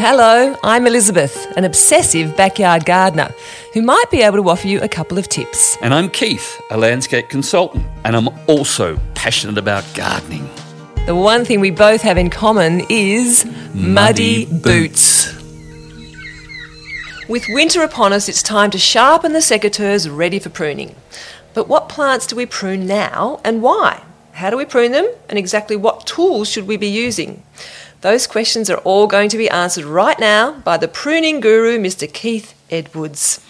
Hello, I'm Elizabeth, an obsessive backyard gardener who might be able to offer you a couple of tips. And I'm Keith, a landscape consultant, and I'm also passionate about gardening. The one thing we both have in common is muddy, Muddy boots. With winter upon us, it's time to sharpen the secateurs ready for pruning. But what plants do we prune now and why? How do we prune them and exactly what tools should we be using? Those questions are all going to be answered right now by the pruning guru, Mr. Keith Edwards.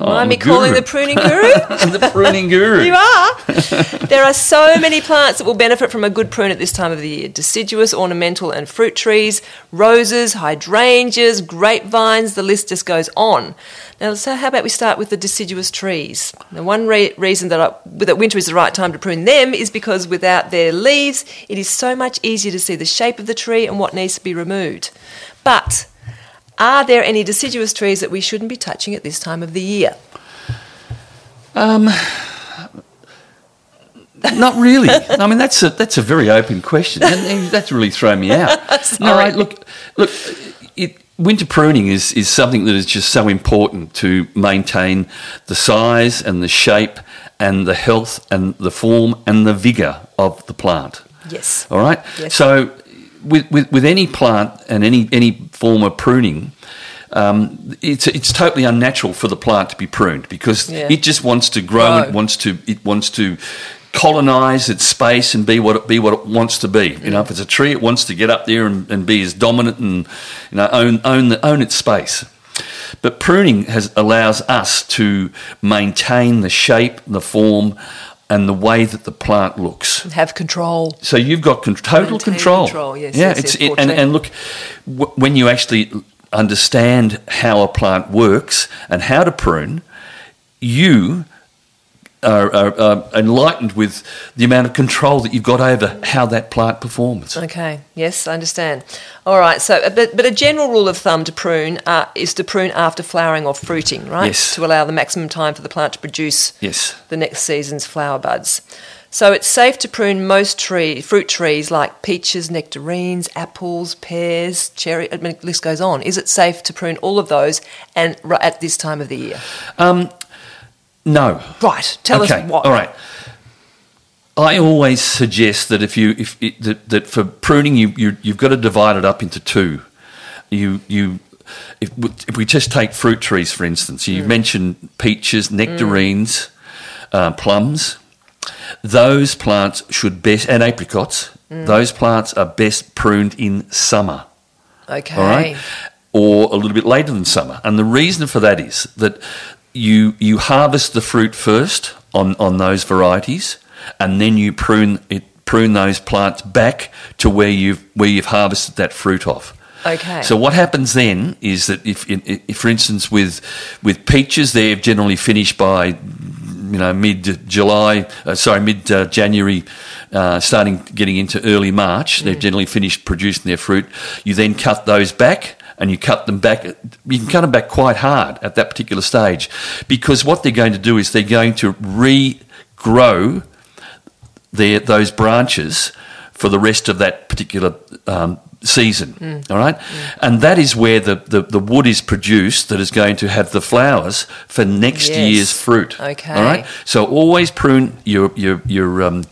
Oh, Mind I'm me calling the pruning guru? The pruning guru. You are. there are so many plants that will benefit from a good prune at this time of the year deciduous, ornamental, and fruit trees, roses, hydrangeas, grapevines, the list just goes on. Now, so how about we start with the deciduous trees? The one re- reason that, I, that winter is the right time to prune them is because without their leaves, it is so much easier to see the shape of the tree and what needs to be removed. But are there any deciduous trees that we shouldn't be touching at this time of the year? Um, not really. I mean, that's a that's a very open question, and, that's really thrown me out. no. I, look, look. It, winter pruning is is something that is just so important to maintain the size and the shape and the health and the form and the vigor of the plant. Yes. All right. Yes. So, with, with with any plant and any any form of pruning, um, it's it's totally unnatural for the plant to be pruned because Yeah. it just wants to grow. It wants to it wants to colonize its space and be what it be what it wants to be. You know, if it's a tree, it wants to get up there and, and be as dominant and you know own own the, own its space. But pruning has allows us to maintain the shape, the form, and the way that the plant looks. Have control. So you've got con- total Maintain control. control, yes, Yeah, yes, it's yes, it, and, and look, w- when you actually understand how a plant works and how to prune, you are, are, are enlightened with the amount of control that you've got over how that plant performs. Okay. Yes, I understand. All right. So, uh, but, but a general rule of thumb to prune uh, is to prune after flowering or fruiting, right? Yes. To allow the maximum time for the plant to produce Yes. the next season's flower buds. So it's safe to prune most tree fruit trees like peaches, nectarines, apples, pears, cherry. I mean, the list goes on. Is it safe to prune all of those and at this time of the year? No. Right. Tell okay. us what. All right. I always suggest that if you if it, that, that for pruning you, you you've got to divide it up into two. You you if, if we just take fruit trees for instance, you Hmm. mentioned peaches, nectarines, uh, plums. Those plants should best and apricots. Hmm. Those plants are best pruned in summer Okay. all right, or a little bit later than summer. And the reason for that is that you you harvest the fruit first on on those varieties, and then you prune it prune those plants back to where you've where you've harvested that fruit off. Okay. So what happens then is that if, if for instance, with with peaches, they're generally finished by you know mid July, uh, sorry mid uh, January, uh, starting getting into early March. They've generally finished producing their fruit. You then cut those back. And you cut them back. You can cut them back quite hard at that particular stage, because what they're going to do is they're going to regrow their those branches for the rest of that particular um, season. Mm. All right, and that is where the, the, the wood is produced that is going to have the flowers for next Yes. year's fruit. Okay. all right. So always prune your your your um,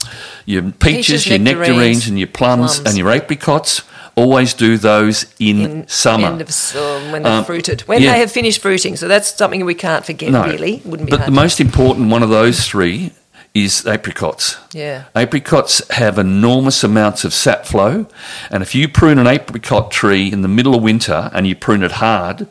your peaches, Peaches, your nectarines, nectarines, and your plums, plums. and your apricots. Always do those in, summer. End of sum, when they're Um, fruited. When yeah. they have finished fruiting. So that's something we can't forget, no, really. Wouldn't be but the most important one of those three is apricots. Yeah. Apricots have enormous amounts of sap flow, and if you prune an apricot tree in the middle of winter and you prune it hard,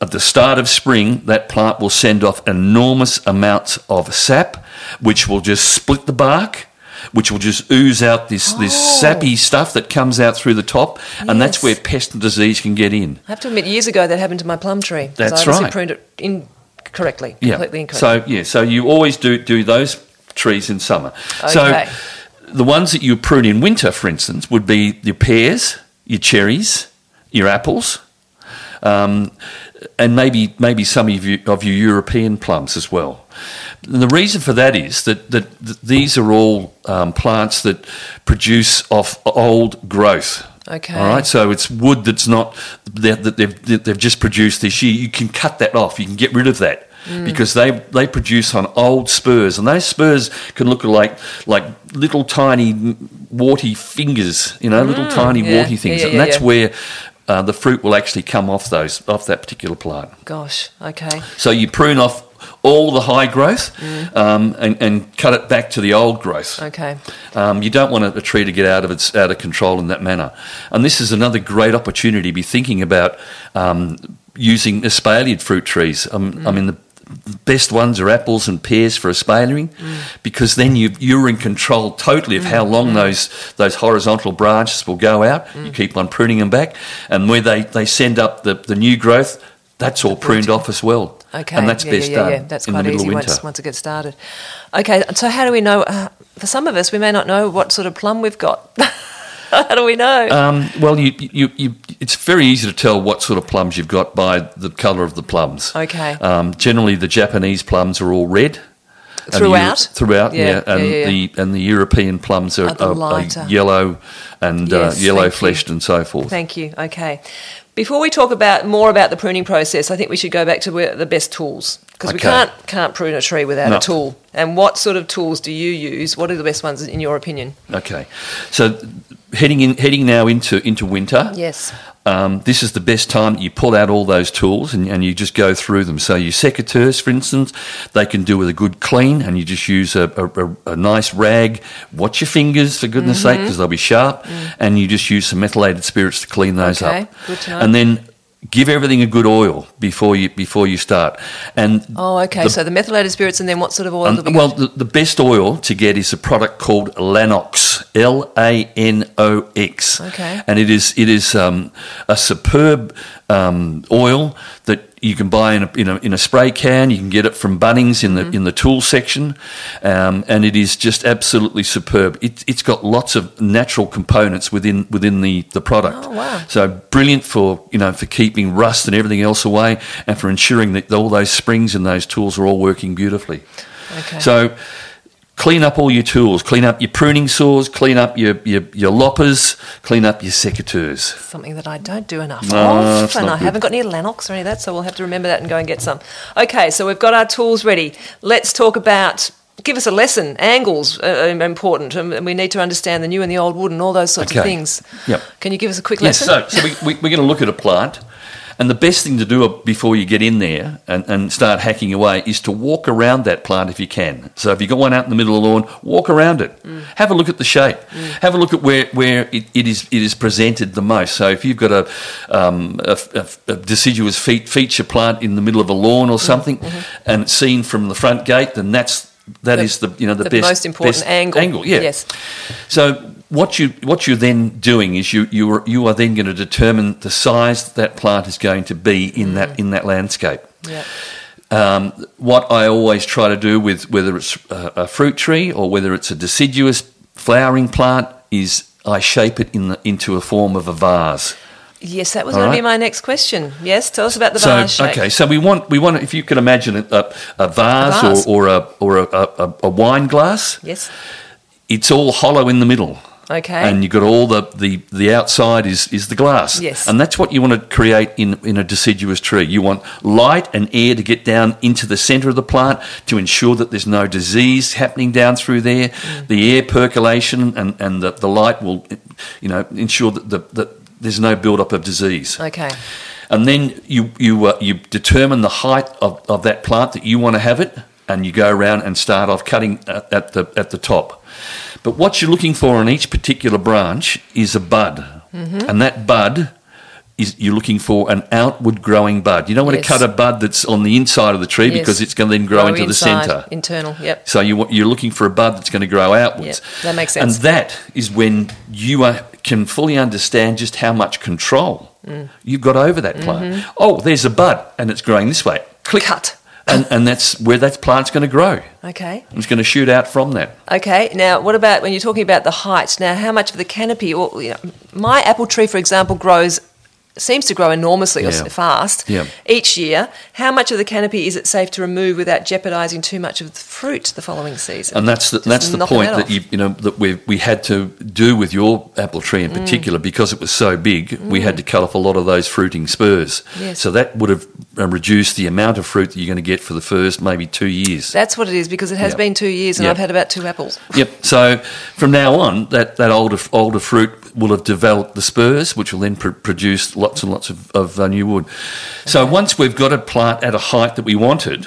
at the start of spring, that plant will send off enormous amounts of sap, which will just split the bark. Which will just ooze out this, this Oh. sappy stuff that comes out through the top, and that's where pest and disease can get in. I have to admit, years ago that happened to my plum tree. That's I right. pruned it incorrectly, completely incorrectly. So yeah, so you always do do those trees in summer. Okay. So the ones that you prune in winter, for instance, would be your pears, your cherries, your apples, um, and maybe maybe some of you, of your European plums as well. And the reason for that is that, that, that these are all um, plants that produce off old growth. Okay. All right. So it's wood that's not that that they've that they've just produced this year. You can cut that off. You can get rid of that. Mm. Because they, they produce on old spurs, and those spurs can look like like little tiny warty fingers, you know, little tiny Mm. yeah. warty things, Yeah, yeah, and that's where uh, the fruit will actually come off those off that particular plant. Gosh. Okay. So you prune off all the high growth Mm. um, and, and cut it back to the old growth. Okay. Um, you don't want a, a tree to get out of its out of control in that manner. And this is another great opportunity to be thinking about um, using espaliered fruit trees. Um, I mean, the best ones are apples and pears for espaliering because then you, you're in control totally of how long those those horizontal branches will go out. You keep on pruning them back, and where they, they send up the, the new growth, that's all pruned off as well. Okay. And that's yeah, best yeah, yeah, done yeah. That's in the quite middle easy of winter. once, once it gets started. Okay. So how do we know? Uh, for some of us, we may not know what sort of plum we've got. how do we know? Um, well, you, you, you, it's very easy to tell what sort of plums you've got by the colour of the plums. Okay. Um, generally, the Japanese plums are all red. and the Throughout? Throughout, Yeah, yeah, and yeah, yeah, the and the European plums are, Are are- yellow and Yes, uh, yellow thank you. fleshed and so forth. Thank you. Okay. Before we talk about more about the pruning process, I think we should go back to where the best tools because we can't can't prune a tree without No. a tool. And what sort of tools do you use? What are the best ones in your opinion? Okay, so heading in heading now into into winter. Yes. Um, this is the best time that you pull out all those tools and, and you just go through them. So your secateurs, for instance, they can do with a good clean, and you just use a, a, a- nice rag. Watch your fingers, for goodness sake, because they'll be sharp, and you just use some methylated spirits to clean those Okay, up. good know. And then give everything a good oil before you before you start. And Oh, okay. the- so the methylated spirits, and then what sort of oil? um, well, the, the best oil to get is a product called Lanox, L A N O X. Okay. And it is it is um, a superb um, oil that you can buy in a, in a in a spray can. You can get it from Bunnings in the in the tool section, um, and it is just absolutely superb. It, it's got lots of natural components within within the the product. Oh, wow. So brilliant for you know for keeping rust and everything else away, and for ensuring that all those springs and those tools are all working beautifully. Okay. So clean up all your tools, clean up your pruning saws, clean up your, your, your loppers, clean up your secateurs. Something that I don't do enough No, of, and I good. haven't got any Lanox or any of that, so we'll have to remember that and go and get some. Okay, so we've got our tools ready. Let's talk about. Give us a lesson. Angles are important, and we need to understand the new and the old wood and all those sorts of things. Yep. Can you give us a quick Yes, lesson? so, so we, we, we're going to look at a plant, and the best thing to do before you get in there and, and start hacking away is to walk around that plant if you can. So if you've got one out in the middle of the lawn, walk around it. Mm. Have a look at the shape. Mm. Have a look at where, where it, it, is, it is presented the most. So if you've got a, um, a, a- a deciduous fe- feature plant in the middle of a lawn or mm-hmm. something, mm-hmm. and it's seen from the front gate, then that's that The- is the you know the, the best most important best angle. Angle, yeah. Yes. So what you what you're then doing is you you are, you are then going to determine the size that that plant is going to be in that in that landscape. Yeah. Um, what I always try to do with whether it's a, a fruit tree or whether it's a deciduous flowering plant is I shape it in the, into a form of a vase. Yes, that was All going to be my next question. Yes, tell us about the So vase shape. okay, so we want we want if you can imagine a, a, a vase, vase. or, or a or a, a, a wine glass, Yes. it's all hollow in the middle. Okay. and you've got all the, the, the outside is, is the glass. Yes. And that's what you want to create in, in a deciduous tree. You want light and air to get down into the centre of the plant to ensure that there's no disease happening down through there. Mm. The air percolation and, and the, the light will, you know, ensure that, the, that there's no build-up of disease. okay. And then you, you, uh, you determine the height of, of that plant that you want to have it, and you go around and start off cutting at, at, the, at the top. But what you're looking for on each particular branch is a bud. Mm-hmm. And that bud is you're looking for an outward growing bud. You don't want Yes. to cut a bud that's on the inside of the tree Yes. because it's going to then grow, into inside, the centre. Internal. Yep. So you, you're looking for a bud that's going to grow outwards. Yeah, that makes sense. And that is when you are, can fully understand just how much control Mm. you've got over that plant. Mm-hmm. Oh, there's a bud and it's growing this way. Click. Cut. And, and that's where that plant's going to grow. Okay. It's going to shoot out from that. Okay. Now, what about when you're talking about the height? Now, how much of the canopy, or you know, my apple tree, for example, grows seems to grow enormously or Yeah. fast Yeah. each year. How much of the canopy is it safe to remove without jeopardising too much of the fruit the following season? And that's the, Just that's the point that that you you know that we we had to do with your apple tree in Mm. particular because it was so big. We had to cut off a lot of those fruiting spurs. Yes. So that would have uh, reduced the amount of fruit that you're going to get for the first maybe two years. That's what it is because it has Yep. been two years and Yep. I've had about two apples. Yep. So from now on, that, that older older fruit will have developed the spurs, which will then pr- produce lots and lots of, of uh, new wood. So once we've got a plant at a height that we wanted,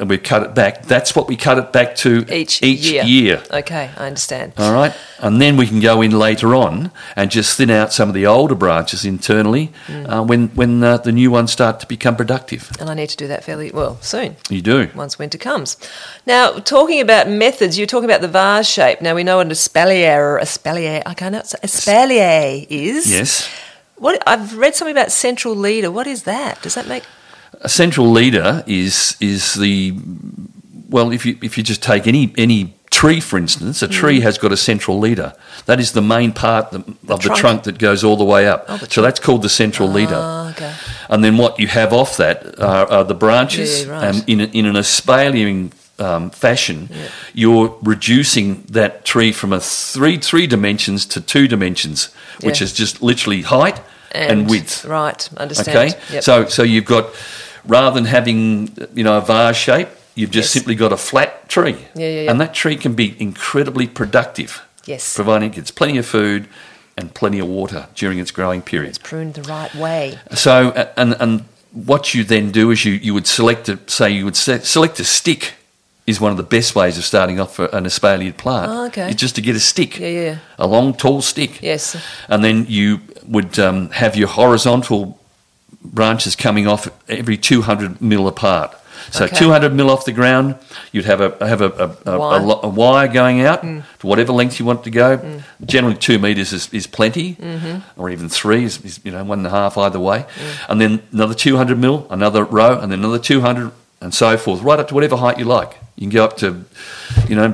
and we've cut it back, that's what we cut it back to Each, each year. year. Okay, I understand. All right, and then we can go in later on and just thin out some of the older branches internally uh, when when uh, the new ones start to become productive. And I need to do that fairly well soon. You do. once winter comes. Now, talking about methods, you're talking about the vase shape. Now, we know what an espalier, espalier, I can't know, espalier is. Yes. What I've read something about central leader. What is that? Does that make A central leader is is the well, if you if you just take any any tree, for instance, a tree has got a central leader. That is the main part the, of the trunk. trunk that goes all the way up. Oh, the so that's called the central leader. Ah, okay. And then what you have off that are, are the branches. Yeah, right. um, in, a, in an espaliering um, fashion, you're reducing that tree from a three three dimensions to two dimensions, which Yeah. is just literally height and, width. Right, understand. Okay, Yep. so so you've got rather than having you know a vase shape, you've just Yes. simply got a flat tree. Yeah, yeah, yeah. And that tree can be incredibly productive, yes, providing it gets plenty of food and plenty of water during its growing period. it's pruned the right way. So and and what you then do is you you would select a say you would se- select a stick. Is one of the best ways of starting off for an espaliered plant. Oh, okay. Is just to get a stick, Yeah, yeah. a long, tall stick. Yes. And then you would um, have your horizontal branches coming off every 200 mil apart. So Okay. 200 mil off the ground, you'd have a have a, a, a, Wire. a, a wire going out Mm. to whatever length you want it to go. Generally, two meters is, is plenty, Mm-hmm. or even three is, is you know one and a half either way. Mm. And then another 200 mil, another row, and then another 200, and so forth, right up to whatever height you like. You can go up to, you know,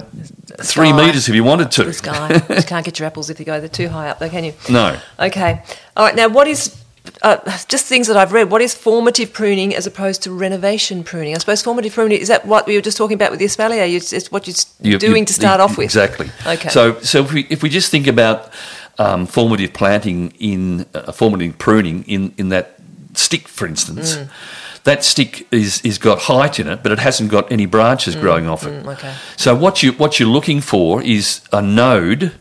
three meters if you wanted to. The sky. you can't get your apples if you go they're too high up, though, can you? No. Okay. All right. Now, what is uh, just things that I've read? What is formative pruning as opposed to renovation pruning? I suppose formative pruning is that what we were just talking about with the espalier? It's what you're You- doing you- to start off with. Exactly. Okay. So, so if we if we just think about um, formative planting in uh, formative pruning in in that stick, for instance, Mm. That stick is is got height in it, but it hasn't got any branches growing off it. Mm, okay. So what you what you're looking for is a node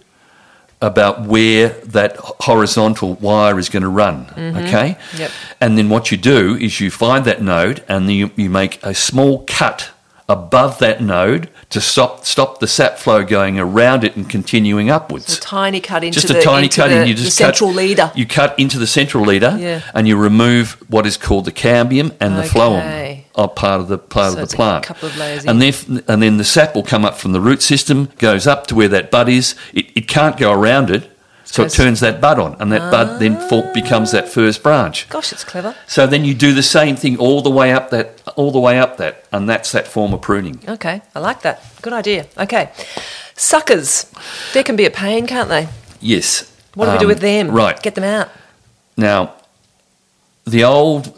about where that horizontal wire is going to run. Okay. Mm-hmm. Yep. And then what you do is you find that node and then you, you make a small cut above that node to stop stop the sap flow going around it and continuing upwards. A tiny cut into just the, a tiny into cut the, in. You the just central cut, leader. You cut into the central leader, Yeah. and you remove what is called the cambium and the Okay. phloem of part of the part So of the plant. couple of layers and then and then the sap will come up from the root system, goes up to where that bud is. It, it can't go around it, so it turns that bud on, and that bud then for, becomes that first branch. Gosh, it's clever. So then you do the same thing all the way up that, all the way up that, and that's that form of pruning. Okay, I like that. Good idea. Okay. Suckers. They can be a pain, can't they? Yes. What do we do Um, with them? Right. Get them out. Now, the old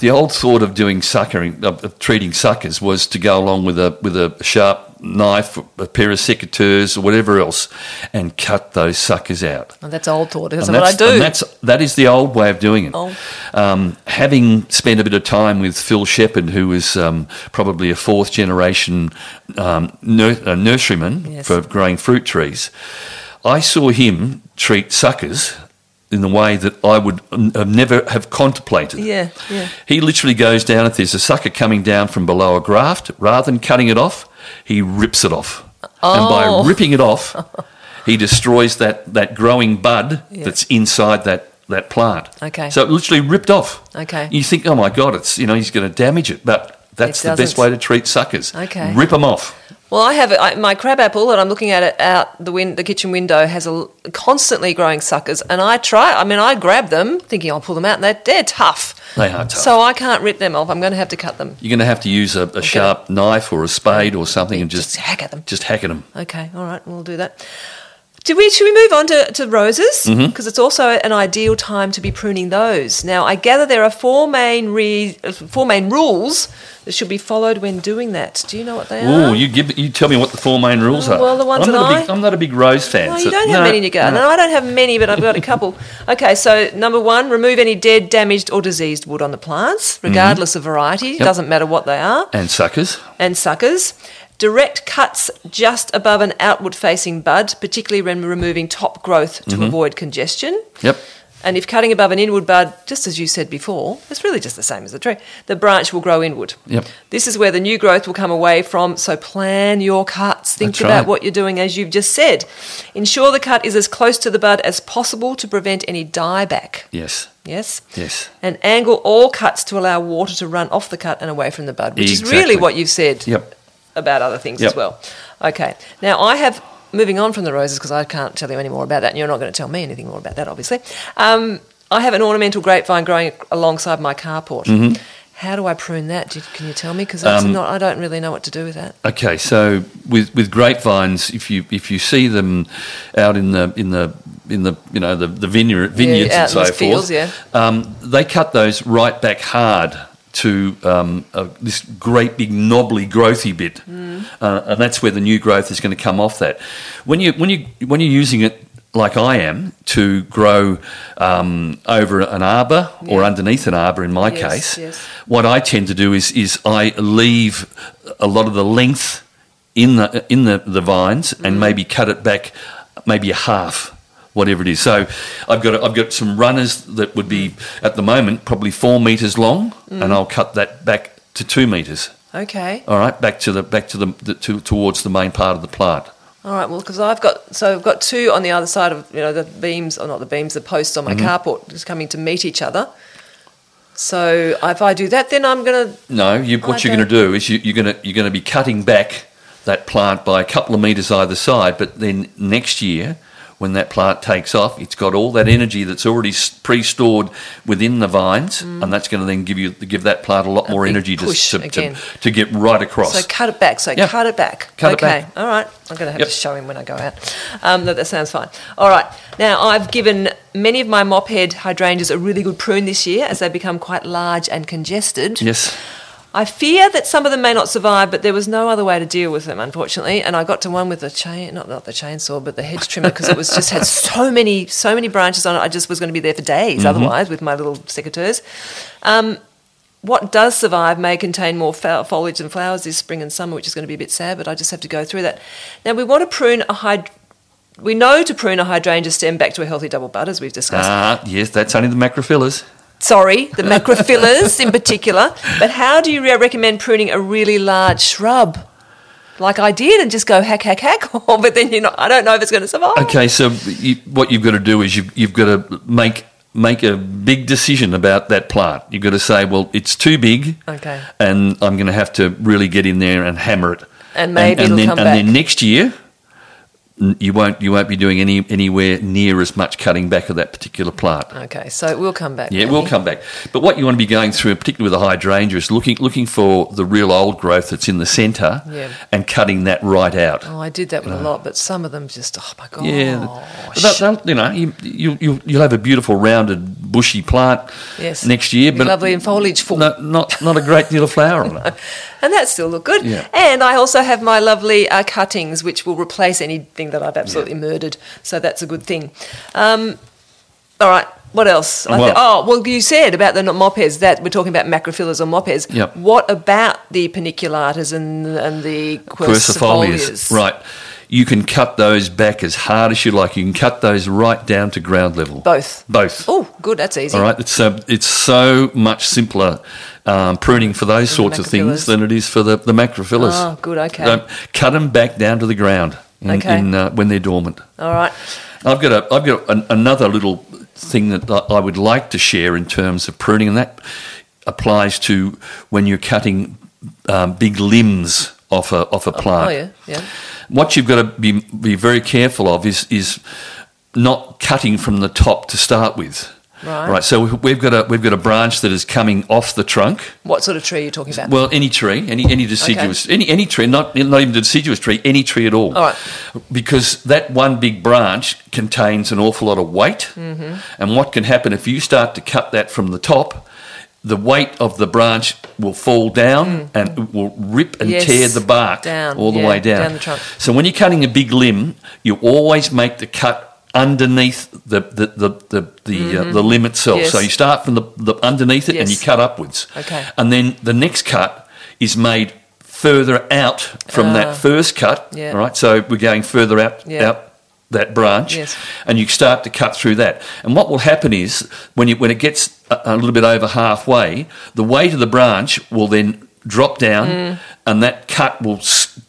the old thought of doing suckering of treating suckers was to go along with a with a sharp knife, a pair of secateurs, or whatever else, and cut those suckers out. That's old thought. That's And what I do. and that's that is the old way of doing it. Oh. Um, having spent a bit of time with Phil Shepherd, who was um, probably a fourth generation um, nur- uh, nurseryman Yes. for growing fruit trees, I saw him treat suckers in the way that I would have never have contemplated. yeah, yeah. He literally goes down, if there's a sucker coming down from below a graft, rather than cutting it off, he rips it off. And Oh. by ripping it off, he destroys that, that growing bud Yeah. that's inside that, that plant. Okay. So it literally ripped off. Okay. You think, oh my God, it's you know he's going to damage it, but that's It the best way to treat suckers. Okay. Rip them off. Well, I have I, my crab apple, and I'm looking at it out the win, the kitchen window has a constantly growing suckers, and I try. I mean, I grab them, thinking I'll pull them out, and they're, they're tough. They are tough. So I can't rip them off. I'm going to have to cut them. You're going to have to use a, a sharp knife or a spade or something and Just just hack at them. just hack at them. Okay, all right, we'll do that. Do we, should we move on to, to roses? Because Mm-hmm. it's also an ideal time to be pruning those. Now, I gather there are four main re, four main rules that should be followed when doing that. Do you know what they are? Oh, are? you give you tell me what the four main rules are. well, the ones I'm that not a I- big, I'm not a big rose fan. Oh, so- you don't have no, many in your garden. no. No, I don't have many, but I've got a couple. Okay, so number one, remove any dead, damaged, or diseased wood on the plants, regardless of variety. Mm-hmm. Yep. Doesn't matter what they are. And suckers. And suckers. Direct cuts just above an outward facing bud, particularly when removing top growth to mm-hmm. avoid congestion. Yep. And if cutting above an inward bud, just as you said before, it's really just the same as the tree, the branch will grow inward. Yep. This is where the new growth will come away from, so plan your cuts. Think That's about right. what you're doing as you've just said. Ensure the cut is as close to the bud as possible to prevent any dieback. Yes. Yes? Yes. And angle all cuts to allow water to run off the cut and away from the bud, which is really what you've said Yep. About other things Yep. as well. Okay. Now I have moving on from the roses because I can't tell you any more about that, and you're not going to tell me anything more about that, obviously. Um, I have an ornamental grapevine growing alongside my carport. Mm-hmm. How do I prune that? Can you tell me? Because Um, not. I don't really know what to do with that. Okay, so with with grapevines, if you if you see them out in the in the in the you know the the vineyard vineyards out and so forth, fields, yeah. um, they cut those right back hard to um, uh, this great big knobbly growthy bit, Mm. uh, and that's where the new growth is going to come off that. When you when you when you're using it like I am to grow um, over an arbor or underneath an arbor in my Yes, case, yes. what I tend to do is is I leave a lot of the length in the in the, the vines Mm. and maybe cut it back maybe a half whatever it is so I've got I've got some runners that would be at the moment probably four meters long Mm. and I'll cut that back to two meters Okay. all right back to the back to the, the to, towards the main part of the plant All right. Well, because I've got so I've got two on the other side of you know the beams or not the beams, the posts on my Mm-hmm. carport just coming to meet each other. So if I do that, then I'm gonna No, you, what I you're going to don't- do is you, you're going to you're to be cutting back that plant by a couple of meters either side. But then next year, when that plant takes off, it's got all that energy that's already pre-stored within the vines, and that's going to then give you give that plant a lot more Mm. energy to, to, to, to get right across. so cut it back. So Yeah. cut it back. Cut it okay. back. All right. I'm gonna have Yep. to show him when I go out. Um, that, that sounds fine. All right. Now I've given many of my mop head hydrangeas a really good prune this year as they become quite large and congested. yes. I fear that some of them may not survive, but there was no other way to deal with them, unfortunately. And I got to one with the chain, not not the chainsaw, but the hedge trimmer, because it was just had so many so many branches on it. I just was going to be there for days otherwise with my little secateurs. Um, what does survive may contain more fo- foliage and flowers this spring and summer, which is going to be a bit sad. But I just have to go through that. Now we want to prune a hyd- We know to prune a hydrangea stem back to a healthy double bud, as we've discussed. Ah, yes, that's only the macrophyllas. Sorry, the macrophyllas in particular. But how do you re- recommend pruning a really large shrub? Like I did, and just go hack, hack, hack. Or, but then you're not. I don't know if it's going to survive. Okay, so you, what you've got to do is you've, you've got to make make a big decision about that plant. You've got to say, well, it's too big, Okay. and I'm going to have to really get in there and hammer it. And maybe and, it'll then, and back. then next year, you won't you won't be doing any anywhere near as much cutting back of that particular plant. Okay, so it will come back. Yeah, it will come back. But what you want to be going through, particularly with a hydrangea, is looking looking for the real old growth that's in the centre Yeah. and cutting that right out. Oh, I did that with a uh, lot, but some of them just. Oh my god. Yeah, they'll- they'll- you know, you, you, you, you'll have a beautiful rounded bushy plant Yes. next year, but lovely in foliage form. no, not not a great deal of flower on it. And that still look good. Yeah. And I also have my lovely uh, cuttings, which will replace anything that I've absolutely murdered. So that's a good thing. Um, all right. What else? I Well- thi- oh, well, you said about the mop heads that we're talking about macrophyllas or mop heads. Yep. What about the paniculatas and and the quercifolias? Quercifolias, right? You can cut those back as hard as you like. You can cut those right down to ground level. Both. Both. Oh, good. That's easy. All right. It's so it's so much simpler um, pruning for those For sorts of things than it is for the the macrophyllas. Oh, good, okay. Um, cut them back down to the ground in, Okay. in, uh, when they're dormant. All right. I've got a I've got an, another little thing that I I would like to share in terms of pruning, and that applies to when you're cutting um, big limbs off a off a plant. Oh yeah. Yeah. What you've got to be be very careful of is is not cutting from the top to start with. Right. So we've got a we've got a branch that is coming off the trunk. What sort of tree are you talking about? Well, any tree, any any deciduous, any any tree, not not even deciduous tree, any tree at all. All right. Because that one big branch contains an awful lot of weight, Mm-hmm. and what can happen if you start to cut that from the top, the weight of the branch will fall down and it will rip and Mm. Yes, tear the bark down, all the yeah, way down. down the trunk. So when you're cutting a big limb, you always make the cut underneath the the the the, the, uh, the limb itself. Mm-hmm. Yes. So you start from the, the underneath it and you cut upwards. Okay. And then the next cut is made further out from Ah. that first cut. Yeah. All right. So we're going further out Yeah. out that branch, Yes. and you start to cut through that. And what will happen is when you when it gets a, a little bit over halfway, the weight of the branch will then drop down, Mm. and that cut will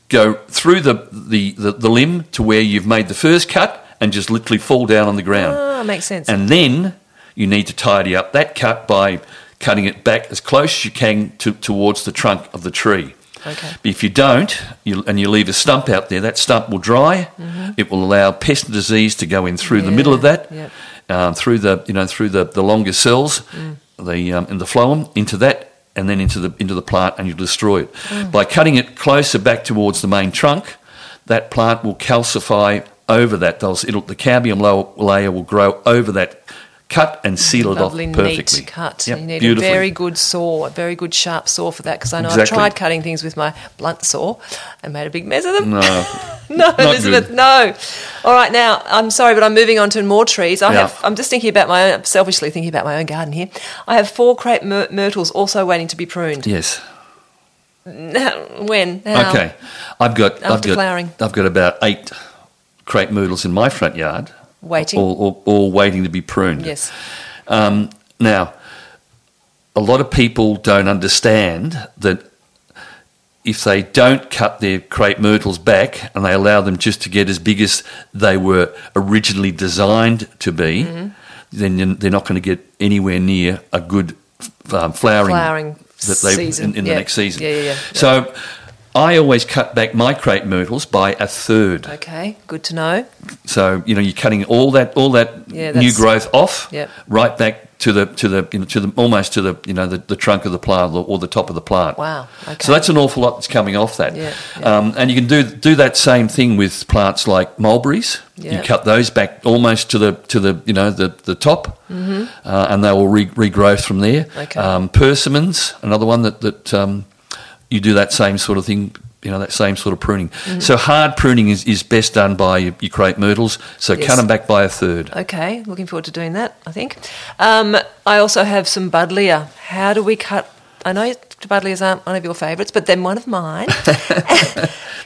go through the, the, the, the limb to where you've made the first cut and just literally fall down on the ground. Ah, makes sense. And then you need to tidy up that cut by cutting it back as close as you can to, towards the trunk of the tree. Okay. But if you don't, you, and you leave a stump out there, that stump will dry. It will allow pest and disease to go in through the middle of Mm-hmm. That, yep. um, through the you know through the, the longer cells, Mm. the um, and the phloem into that, and then into the into the plant, and you'll destroy it Mm. by cutting it closer back towards the main trunk. That plant will calcify over that. Those, it'll, the cambium layer will grow over that cut and seal it Lovely, off perfectly. neat cut. Yep, you need a very good saw, a very good sharp saw for that because I know I've tried cutting things with my blunt saw and made a big mess of them. No, no, Elizabeth, good. no. All right, now I'm sorry, but I'm moving on to more trees. I Yeah. have. I'm just thinking about my own, selfishly thinking about my own garden here. I have four crepe myr- myrtles also waiting to be pruned. yes. when? How? Okay, I've got I've After got flowering. I've got about eight crepe myrtles in my front yard, Waiting. all waiting to be pruned. Yes. Um, now, a lot of people don't understand that if they don't cut their crepe myrtles back and they allow them just to get as big as they were originally designed to be, Mm-hmm. then they're not going to get anywhere near a good um, flowering, Flowering that they season. in, in Yeah. the next season. Yeah, yeah, yeah. So. I always cut back my crepe myrtles by a third. Okay. Good to know. So you know you're cutting all that all that Yeah, new growth off, Yep. right back to the to the you know, to the almost to the you know the, the trunk of the plant or, the top of the plant. Wow. Okay. So that's an awful lot that's coming off that. Yeah, yeah. Um, and you can do do that same thing with plants like mulberries. Yeah. You cut those back almost to the to the you know the the top, mm-hmm. uh, and they will re- regrowth from there. Okay. Um, persimmons, another one that that um, you do that same sort of thing. You know that same sort of pruning. Mm-hmm. So hard pruning is, is best done by your, your crepe myrtles. So Yes. cut them back by a third. Okay, looking forward to doing that, I think. Um, I also have some Buddleia. How do we cut? I know Buddleias aren't one of your favourites, but they're one of mine.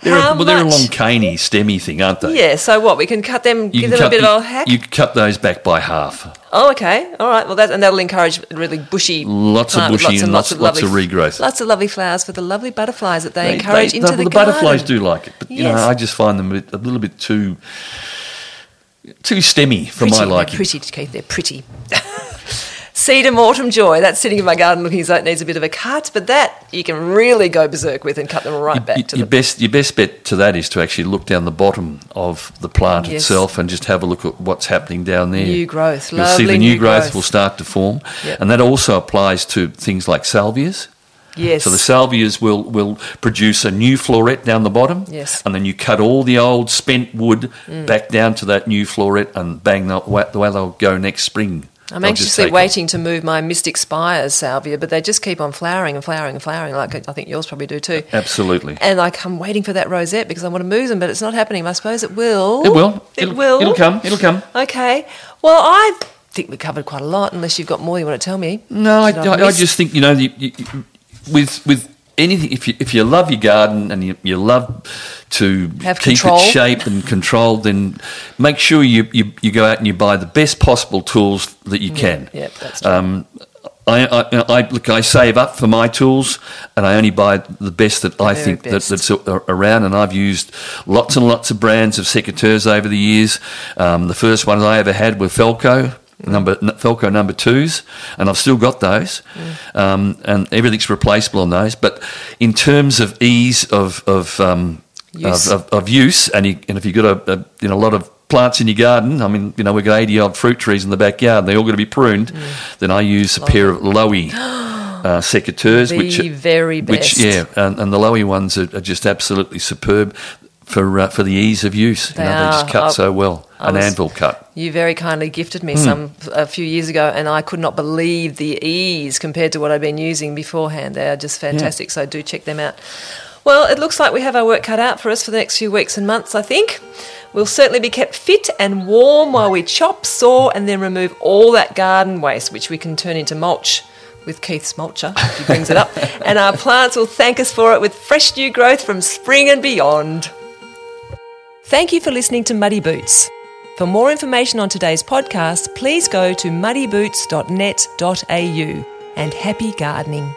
They're a, well, they're a long caney, stemmy thing, aren't they? Yeah, so what? We can cut them, You give them a bit the- of a hack? You cut those back by half. Oh, okay. All right. Well, that, and that'll encourage really bushy Lots of plant with bushy and lots- lots of lovely- regrowth. Lots of lovely flowers for the lovely butterflies that they, They- encourage they- into the, the, the butterflies do like it, but you know I just find them a, little bit too too stemmy for pretty, my they're liking. Pretty, Keith, they're pretty. Sedum Autumn Joy, that's sitting in my garden looking as though it needs a bit of a cut, but that you can really go berserk with and cut them right back Y- to your the best your best bet to that is to actually look down the bottom of the plant Yes. itself and just have a look at what's happening down there. New growth, You'll see the new new growth, growth. will start to form, Yep. and that also applies to things like salvias. Yes. So the salvias will, will produce a new floret down the bottom. Yes. Mm. And then you cut all the old spent wood back down to that new floret and bang, the the way they'll go next spring. I'm anxiously waiting to move my Mystic Spires salvia, but they just keep on flowering and flowering and flowering, like I think yours probably do too. Absolutely. And like I'm waiting for that rosette because I want to move them, but it's not happening. I suppose it will. It will. It it'll, will. It'll come. It'll come. Okay. Well, I think we covered quite a lot. Unless you've got more you want to tell me. No, I, I I, just think, you know, you, you- with with anything, if you, if you love your garden and you, you love to Have keep control. it shaped and controlled, then make sure you, you, you go out and you buy the best possible tools that you can. Yep, that's true. Um, I, I, I look. I save up for my tools, and I only buy the best that I think that, that's a- around. And I've used lots and lots of brands of secateurs over the years. Um, the first ones I ever had were Felco number Felco number twos, and I've still got those. Mm. Um, and everything's replaceable on those. But in terms of ease of of um, Use. Of, of, of use, and, you, and if you've got a, a you know a lot of plants in your garden, I mean, you know, we've got 80 odd fruit trees in the backyard, and they all got to be pruned, then I use a pair of Lowy uh, secateurs, The which, very best. which yeah, and, and the Lowy ones are, are just absolutely superb for uh, for the ease of use. They you know, they just cut I- so well. I An was- anvil cut. You very kindly gifted me some a few years ago, and I could not believe the ease compared to what I'd been using beforehand. They are just fantastic, so do check them out. Well, it looks like we have our work cut out for us for the next few weeks and months, I think. We'll certainly be kept fit and warm while we chop, saw, and then remove all that garden waste, which we can turn into mulch with Keith's mulcher, if he brings it up. and our plants will thank us for it with fresh new growth from spring and beyond. Thank you for listening to Muddy Boots. For more information on today's podcast, please go to muddyboots.net.au and happy gardening.